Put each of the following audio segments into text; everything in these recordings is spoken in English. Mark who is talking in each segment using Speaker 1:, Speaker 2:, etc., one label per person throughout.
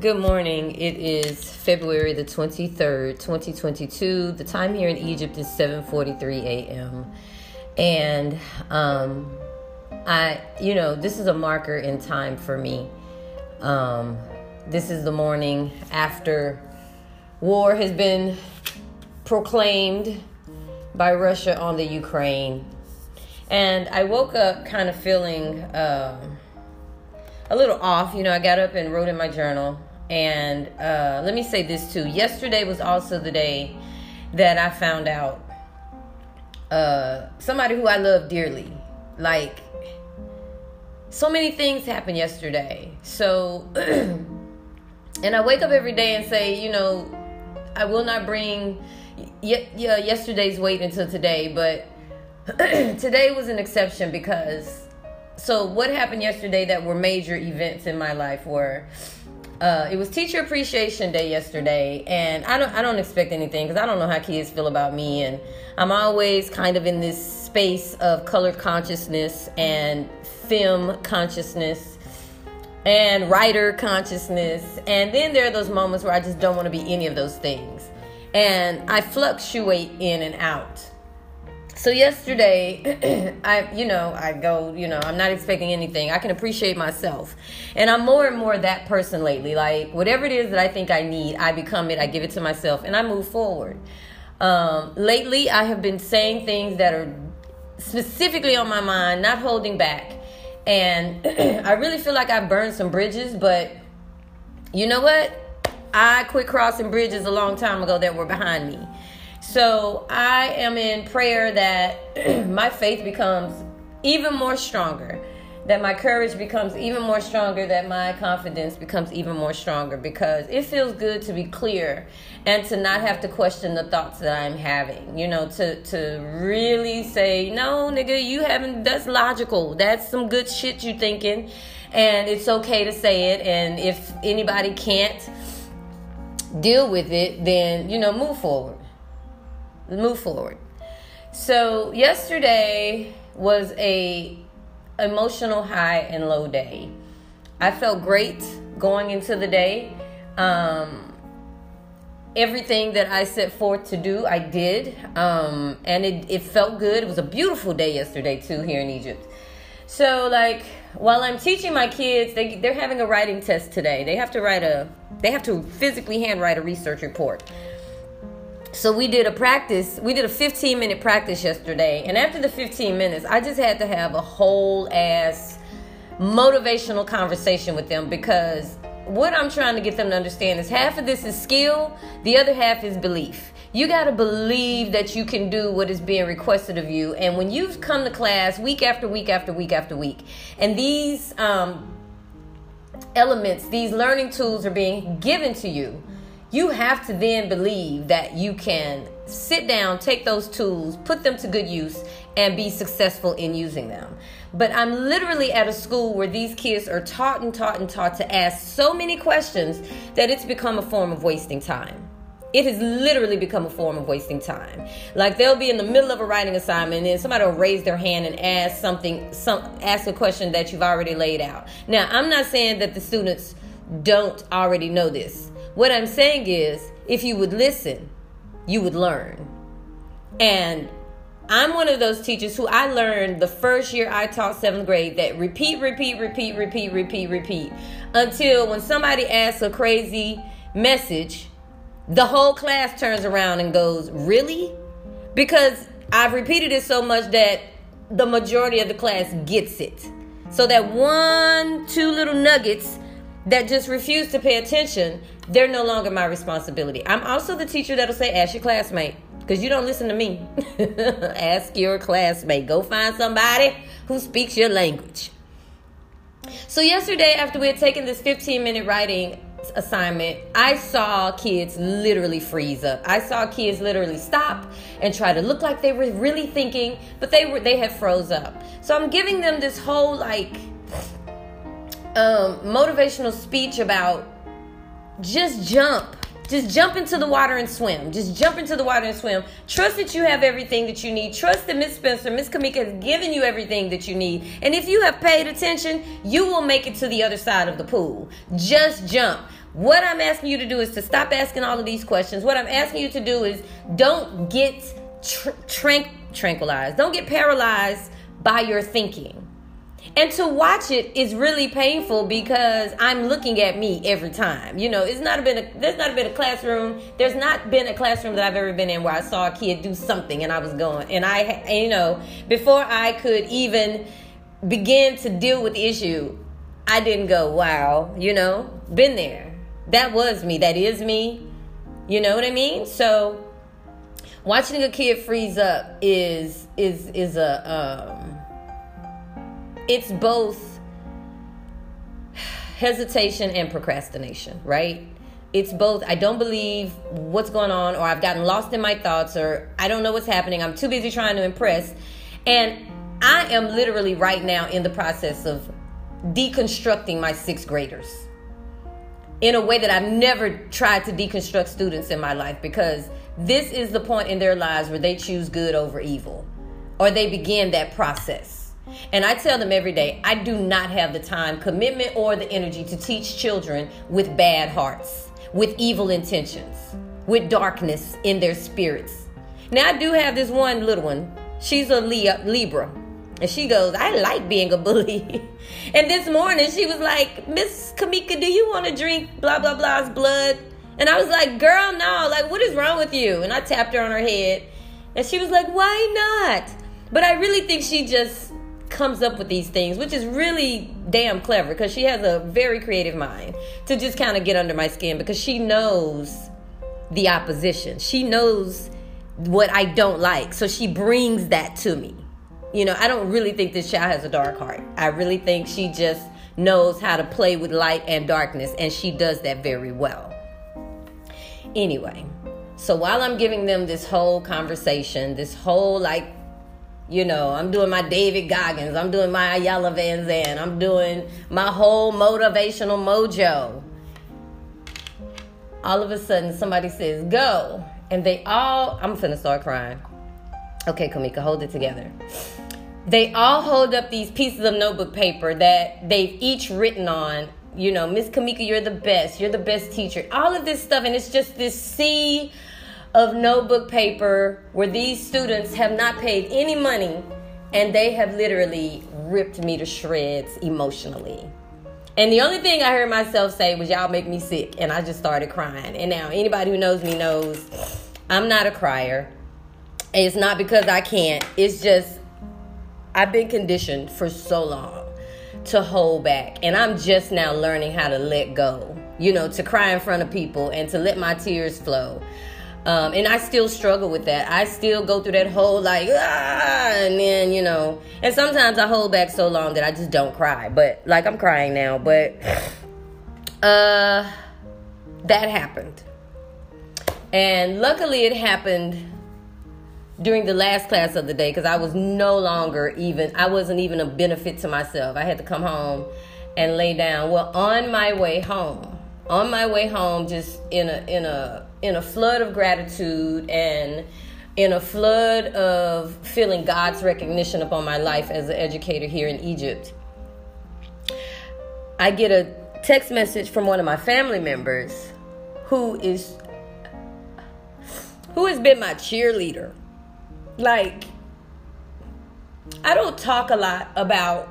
Speaker 1: Good morning. It is February the 23rd, 2022. The time here in Egypt is 7:43 a.m. And um I you know, this is a marker in time for me. Um this is the morning after war has been proclaimed by Russia on the Ukraine. And I woke up kind of feeling um a little off. You know, I got up and wrote in my journal. And uh, let me say this too. Yesterday was also the day that I found out uh, somebody who I love dearly. Like, so many things happened yesterday. So, and I wake up every day and say, you know, I will not bring y- yesterday's weight until today, but today was an exception because so what happened yesterday that were major events in my life were uh, it was teacher appreciation day yesterday and i don't i don't expect anything because i don't know how kids feel about me and i'm always kind of in this space of color consciousness and film consciousness and writer consciousness and then there are those moments where i just don't want to be any of those things. And i fluctuate in and out so yesterday i you know i go you know i'm not expecting anything. I can appreciate myself. And i'm more and more that person lately. Like whatever it is that i think i need i become it. I give it to myself and i move forward. Um, lately i have been saying things that are specifically on my mind not holding back. And i really feel like I've burned some bridges but you know what? I quit crossing bridges a long time ago that were behind me so I am in prayer that my faith becomes even more stronger, that my courage becomes even more stronger, that my confidence becomes even more stronger because it feels good to be clear and to not have to question the thoughts that I'm having. You know, to to really say, "No, nigga, you haven't that's logical. That's some good shit you thinking." And it's okay to say it and if anybody can't deal with it, then, you know, move forward move forward. So yesterday was a emotional high and low day. I felt great going into the day. Um, everything that I set forth to do, I did, um, and it, it felt good. It was a beautiful day yesterday too here in Egypt. So like while I'm teaching my kids, they they're having a writing test today. They have to write a they have to physically handwrite a research report so we did a practice we did a 15 minute practice yesterday. And after the 15 minutes i just had to have a whole ass motivational conversation with them because what i'm trying to get them to understand is half of this is skill the other half is belief. You got to believe that you can do what is being requested of you. And when you've come to class week after week after week after week and these um, elements these learning tools are being given to you you have to then believe that you can sit down, take those tools, put them to good use, and be successful in using them. But I'm literally at a school where these kids are taught and taught and taught to ask so many questions that it's become a form of wasting time. It has literally become a form of wasting time. Like they'll be in the middle of a writing assignment and then somebody will raise their hand and ask something, some ask a question that you've already laid out. Now, I'm not saying that the students don't already know this what I'm saying is, if you would listen, you would learn. And I'm one of those teachers who I learned the first year I taught seventh grade that repeat, repeat, repeat, repeat, repeat, repeat until when somebody asks a crazy message, the whole class turns around and goes, Really? Because I've repeated it so much that the majority of the class gets it. So that one, two little nuggets that just refuse to pay attention, they're no longer my responsibility. I'm also the teacher that'll say, ask your classmate, because you don't listen to me. ask your classmate. Go find somebody who speaks your language. So, yesterday, after we had taken this 15 minute writing assignment, I saw kids literally freeze up. I saw kids literally stop and try to look like they were really thinking, but they were they had froze up. So I'm giving them this whole like um, motivational speech about just jump. Just jump into the water and swim. Just jump into the water and swim. Trust that you have everything that you need. Trust that Miss Spencer, Miss Kamika has given you everything that you need. And if you have paid attention, you will make it to the other side of the pool. Just jump. What I'm asking you to do is to stop asking all of these questions. What I'm asking you to do is don't get tr- tranquilized. Don't get paralyzed by your thinking. And to watch it is really painful because I'm looking at me every time. You know, it's not been a there's not been a classroom. There's not been a classroom that I've ever been in where I saw a kid do something and I was going and I and, you know, before I could even begin to deal with the issue, I didn't go, "Wow," you know, been there. That was me. That is me. You know what I mean? So watching a kid freeze up is is is a um it's both hesitation and procrastination, right? It's both I don't believe what's going on or I've gotten lost in my thoughts or I don't know what's happening. I'm too busy trying to impress. And I am literally right now in the process of deconstructing my 6th graders in a way that I've never tried to deconstruct students in my life because this is the point in their lives where they choose good over evil or they begin that process. And I tell them every day, I do not have the time, commitment, or the energy to teach children with bad hearts, with evil intentions, with darkness in their spirits. Now, I do have this one little one. She's a Libra. And she goes, I like being a bully. and this morning she was like, Miss Kamika, do you want to drink blah, blah, blah's blood? And I was like, girl, no. Like, what is wrong with you? And I tapped her on her head. And she was like, why not? But I really think she just comes up with these things, which is really damn clever because she has a very creative mind to just kind of get under my skin because she knows the opposition. She knows what I don't like. So she brings that to me. You know, I don't really think this child has a dark heart. I really think she just knows how to play with light and darkness, and she does that very well. Anyway, so while I'm giving them this whole conversation, this whole like you know, I'm doing my David Goggins. I'm doing my Iyanla Vanzant, I'm doing my whole motivational mojo. All of a sudden, somebody says, go. And they all, I'm finna start crying. Okay, Kamika, hold it together. They all hold up these pieces of notebook paper that they've each written on. You know, Miss Kamika, you're the best. You're the best teacher. All of this stuff. And it's just this sea of notebook paper where these students have not paid any money and they have literally ripped me to shreds emotionally. And the only thing I heard myself say was, Y'all make me sick. And I just started crying. And now, anybody who knows me knows I'm not a crier. And it's not because I can't, it's just I've been conditioned for so long to hold back. And I'm just now learning how to let go, you know, to cry in front of people and to let my tears flow. Um, and I still struggle with that. I still go through that whole like, ah, and then, you know, and sometimes I hold back so long that I just don't cry. But like I'm crying now, but uh that happened. And luckily it happened during the last class of the day because I was no longer even, I wasn't even a benefit to myself. I had to come home and lay down. Well, on my way home, on my way home, just in a, in a, in a flood of gratitude and in a flood of feeling God's recognition upon my life as an educator here in Egypt, I get a text message from one of my family members who is who has been my cheerleader. Like I don't talk a lot about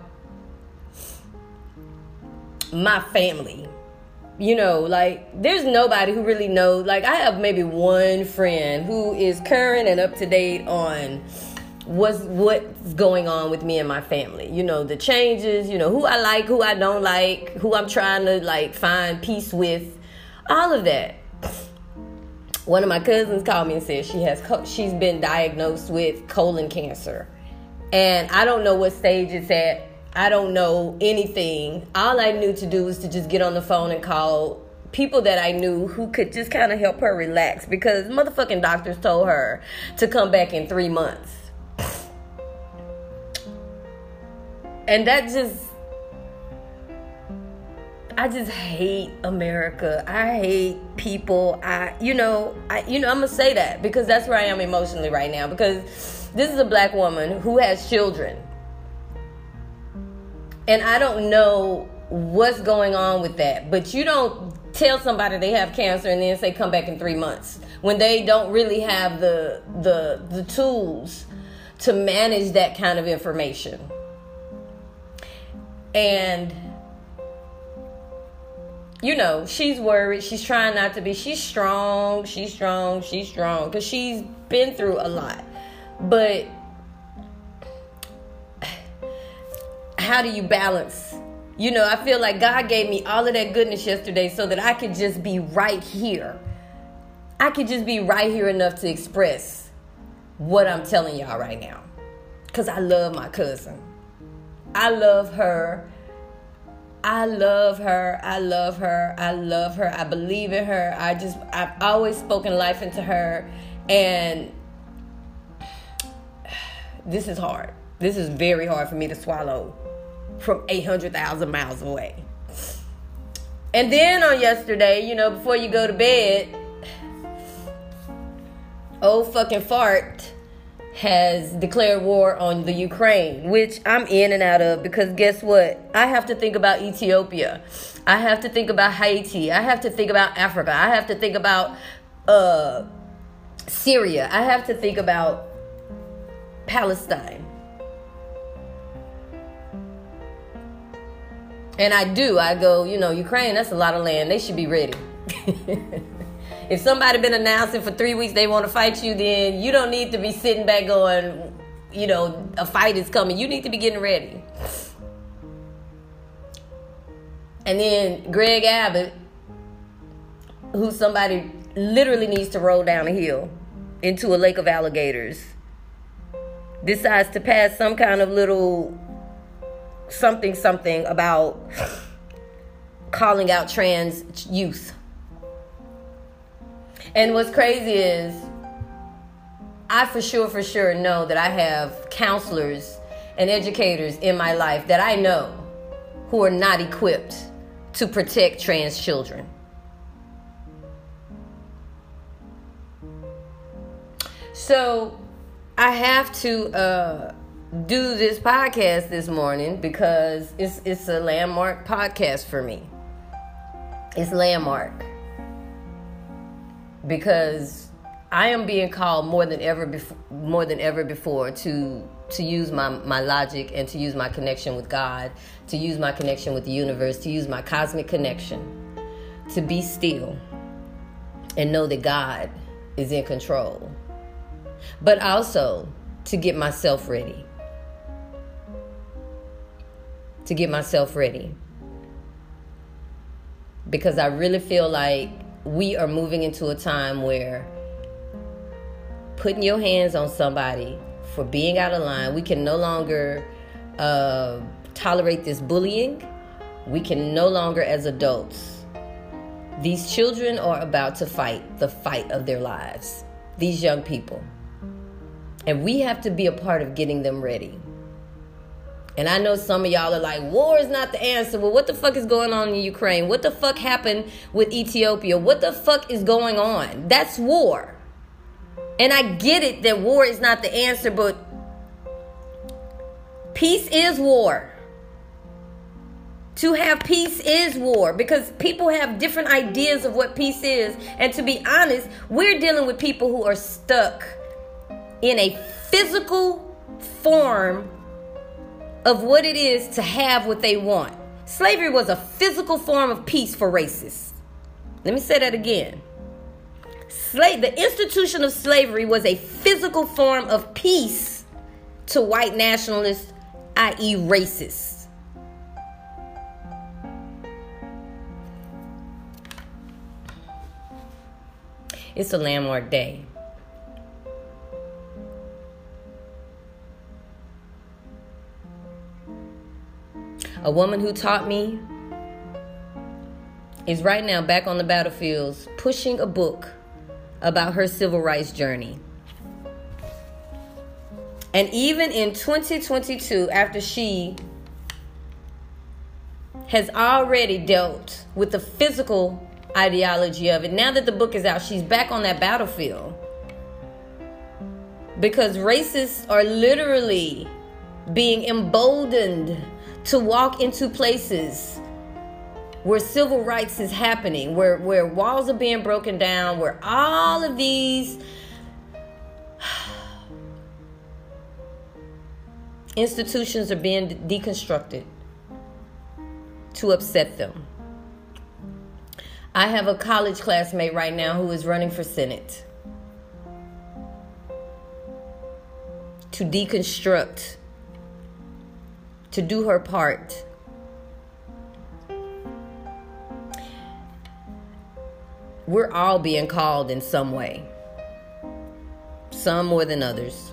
Speaker 1: my family you know, like there's nobody who really knows. Like I have maybe one friend who is current and up to date on what's what's going on with me and my family. You know, the changes, you know, who I like, who I don't like, who I'm trying to like find peace with, all of that. One of my cousins called me and said she has she's been diagnosed with colon cancer. And I don't know what stage it's at I don't know anything. All I knew to do was to just get on the phone and call people that I knew who could just kind of help her relax because motherfucking doctors told her to come back in three months. And that just, I just hate America. I hate people. I, you know, I, you know, I'm gonna say that because that's where I am emotionally right now because this is a black woman who has children and I don't know what's going on with that, but you don't tell somebody they have cancer and then say come back in three months when they don't really have the the the tools to manage that kind of information. And you know she's worried. She's trying not to be. She's strong. She's strong. She's strong. Because she's been through a lot. But how do you balance you know, I feel like God gave me all of that goodness yesterday so that I could just be right here. I could just be right here enough to express what I'm telling y'all right now. Because I love my cousin. I love her. I love her. I love her. I love her. I believe in her. I just, I've always spoken life into her. And this is hard. This is very hard for me to swallow from 800,000 miles away. And then on yesterday, you know, before you go to bed, old fucking fart has declared war on the Ukraine, which I'm in and out of because guess what? I have to think about Ethiopia. I have to think about Haiti. I have to think about Africa. I have to think about uh, Syria. I have to think about Palestine. And I do. I go, you know, Ukraine, that's a lot of land. They should be ready. if somebody been announcing for three weeks they want to fight you, then you don't need to be sitting back going, you know, a fight is coming. You need to be getting ready. And then Greg Abbott, who somebody literally needs to roll down a hill into a lake of alligators, decides to pass some kind of little something something about calling out trans youth. And what's crazy is I for sure for sure know that I have counselors and educators in my life that I know who are not equipped to protect trans children. So I have to uh, do this podcast this morning because it's it's a landmark podcast for me. It's landmark because I am being called more than ever before, more than ever before to to use my my logic and to use my connection with God, to use my connection with the universe, to use my cosmic connection, to be still and know that God is in control. But also to get myself ready to get myself ready. Because I really feel like we are moving into a time where putting your hands on somebody for being out of line, we can no longer uh, tolerate this bullying. We can no longer, as adults, these children are about to fight the fight of their lives, these young people. And we have to be a part of getting them ready. And I know some of y'all are like, war is not the answer. Well, what the fuck is going on in Ukraine? What the fuck happened with Ethiopia? What the fuck is going on? That's war. And I get it that war is not the answer, but peace is war. To have peace is war because people have different ideas of what peace is. And to be honest, we're dealing with people who are stuck in a physical form of what it is to have what they want. Slavery was a physical form of peace for racists. Let me say that again. Slave, the institution of slavery was a physical form of peace to white nationalists, i.e., racists. It's a landmark day. A woman who taught me is right now back on the battlefields pushing a book about her civil rights journey. And even in 2022, after she has already dealt with the physical ideology of it, now that the book is out, she's back on that battlefield. Because racists are literally being emboldened to walk into places where civil rights is happening, where where walls are being broken down, where all of these institutions are being deconstructed to upset them. I have a college classmate right now who is running for Senate to deconstruct, to do her part. We're all being called in some way, some more than others.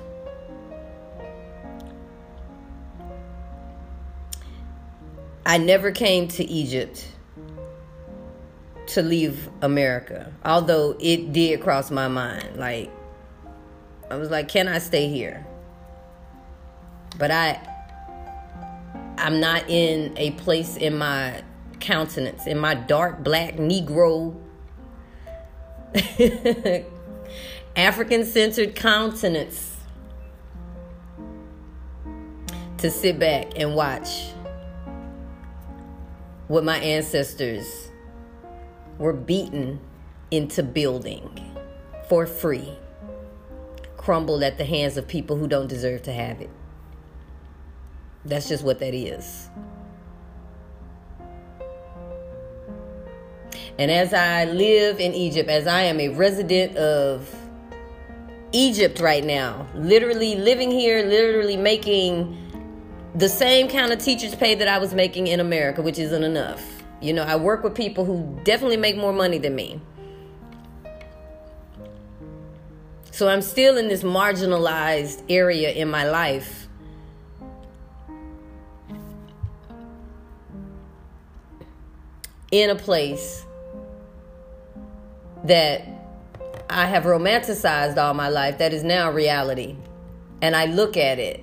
Speaker 1: I never came to Egypt to leave America, although it did cross my mind. Like, I was like, can I stay here? But I, I'm not in a place in my countenance, in my dark black Negro, African centered countenance to sit back and watch what my ancestors were beaten into building for free, crumbled at the hands of people who don't deserve to have it. That's just what that is. And as I live in Egypt, as I am a resident of Egypt right now, literally living here, literally making the same kind of teacher's pay that I was making in America, which isn't enough. You know, I work with people who definitely make more money than me. So I'm still in this marginalized area in my life. In a place that I have romanticized all my life that is now reality. And I look at it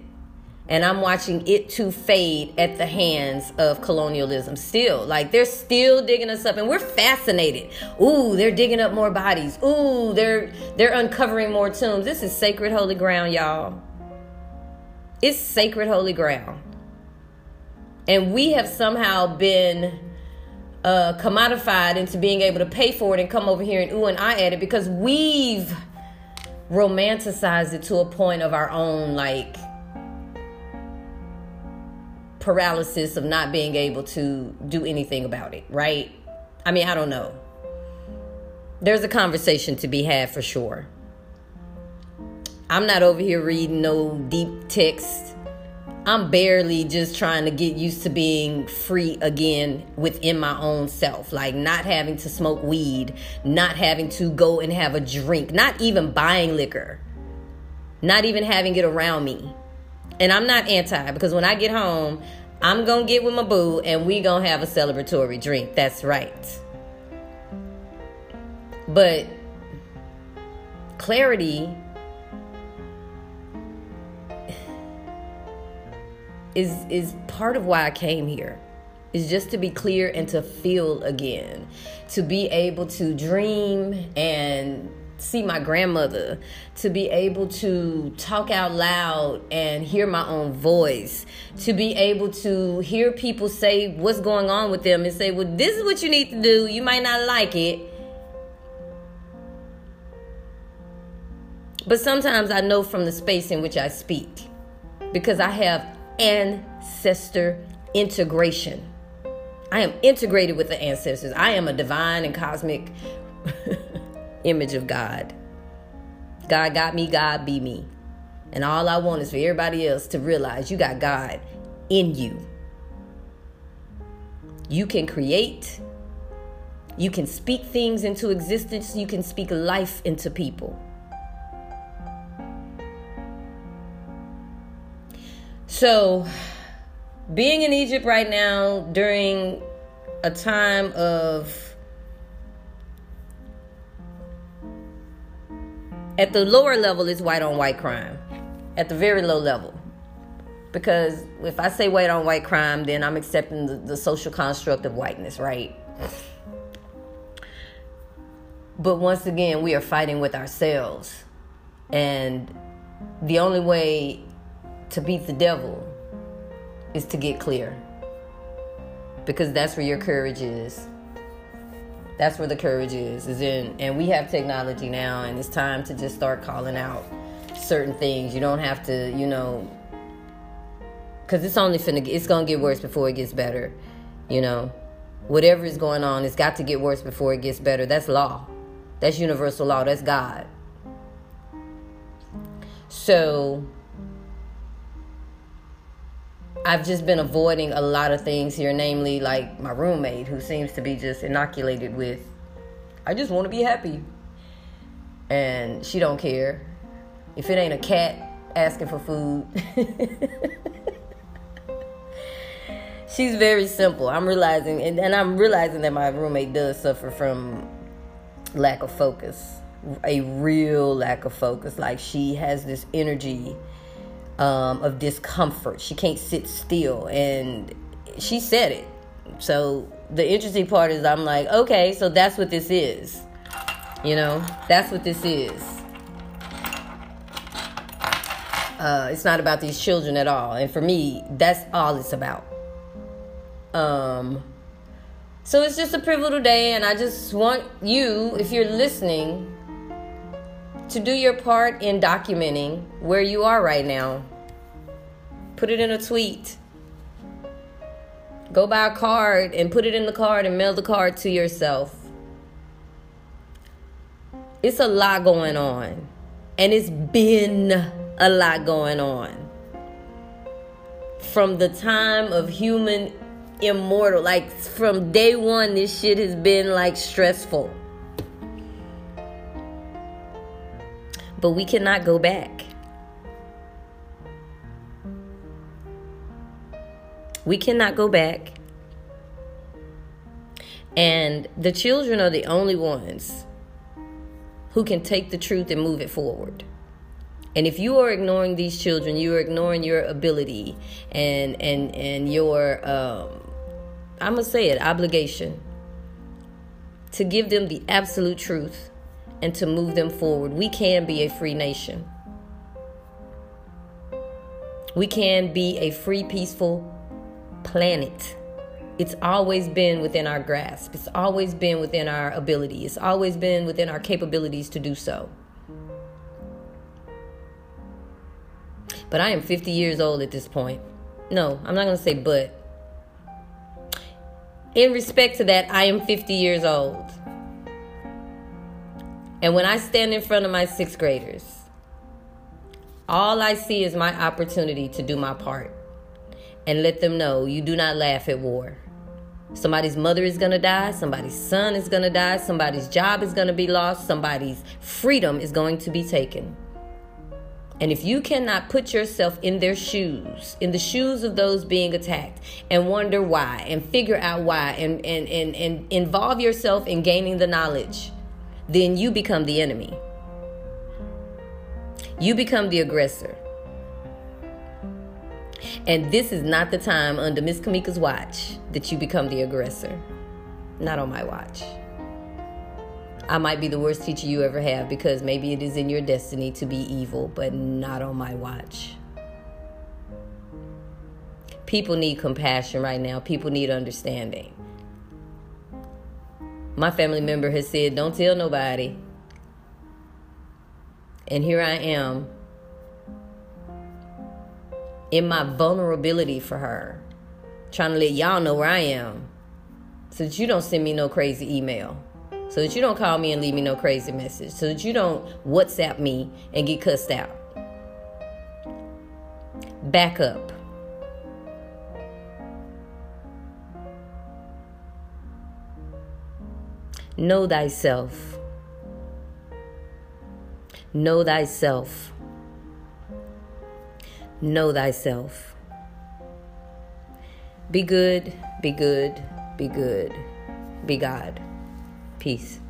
Speaker 1: and I'm watching it to fade at the hands of colonialism still. Like they're still digging us up and we're fascinated. Ooh, they're digging up more bodies. Ooh, they're they're uncovering more tombs. This is sacred holy ground, y'all. It's sacred holy ground. And we have somehow been uh, commodified into being able to pay for it and come over here and ooh and I at it because we've romanticized it to a point of our own like paralysis of not being able to do anything about it, right? I mean, I don't know. There's a conversation to be had for sure. I'm not over here reading no deep text. I'm barely just trying to get used to being free again within my own self. Like not having to smoke weed, not having to go and have a drink, not even buying liquor, not even having it around me. And I'm not anti because when I get home, I'm going to get with my boo and we going to have a celebratory drink. That's right. But clarity is is part of why I came here. Is just to be clear and to feel again. To be able to dream and see my grandmother, to be able to talk out loud and hear my own voice, to be able to hear people say what's going on with them and say, well, this is what you need to do. You might not like it. But sometimes I know from the space in which I speak because I have ancestor integration. I am integrated with the ancestors. I am a divine and cosmic image of God. God got me, God be me. And all I want is for everybody else to realize you got God in you. You can create, you can speak things into existence, you can speak life into people. So, being in Egypt right now during a time of At the lower level, is white on white crime. At the very low level. Because if I say white on white crime, then I'm accepting the, the social construct of whiteness, right? But once again, we are fighting with ourselves. And the only way to beat the devil is to get clear. because that's where your courage is. That's where the courage is. Is in, and we have technology now, and it's time to just start calling out certain things. You don't have to, you know, because it's only finna, it's gonna get worse before it gets better. You know, whatever is going on, it's got to get worse before it gets better. That's law. That's universal law. That's God. So I've just been avoiding a lot of things here, namely like my roommate who seems to be just inoculated with I just want to be happy. And she don't care. If it ain't a cat asking for food. She's very simple. I'm realizing and, and I'm realizing that my roommate does suffer from lack of focus. A real lack of focus. Like she has this energy um, of discomfort. She can't sit still, and she said it. So the interesting part is, I'm like, okay, so that's what this is. You know, that's what this is. Uh, it's not about these children at all, and for me, that's all it's about. Um, so it's just a pivotal day, and I just want you, if you're listening, to do your part in documenting where you are right now. Put it in a tweet. Go buy a card and put it in the card and mail the card to yourself. It's a lot going on. And it's been a lot going on. From the time of human immortal, like from day one, this shit has been like stressful. But we cannot go back. We cannot go back. And the children are the only ones who can take the truth and move it forward. And if you are ignoring these children, you are ignoring your ability and and and your um, I'm gonna say it obligation to give them the absolute truth and to move them forward. We can be a free nation. We can be a free, peaceful planet. It's always been within our grasp. It's always been within our ability. It's always been within our capabilities to do so. But I am 50 years old at this point. No, I'm not going to say but. In respect to that, I am 50 years old. And when I stand in front of my sixth graders, all I see is my opportunity to do my part and let them know you do not laugh at war. Somebody's mother is going to die, somebody's son is going to die, somebody's job is going to be lost, somebody's freedom is going to be taken. And if you cannot put yourself in their shoes, in the shoes of those being attacked, and wonder why, and figure out why, and, and, and, and involve yourself in gaining the knowledge then you become the enemy. You become the aggressor. And this is not the time under Miss Kamika's watch that you become the aggressor. Not on my watch. I might be the worst teacher you ever have because maybe it is in your destiny to be evil, but not on my watch. People need compassion right now. People need understanding my family member has said, Don't tell nobody. And here I am in my vulnerability for her, trying to let y'all know where I am so that you don't send me no crazy email, so that you don't call me and leave me no crazy message, so that you don't WhatsApp me and get cussed out. Back up. Know thyself. Know thyself. Know thyself. Be good, be good, be good, be God. Peace.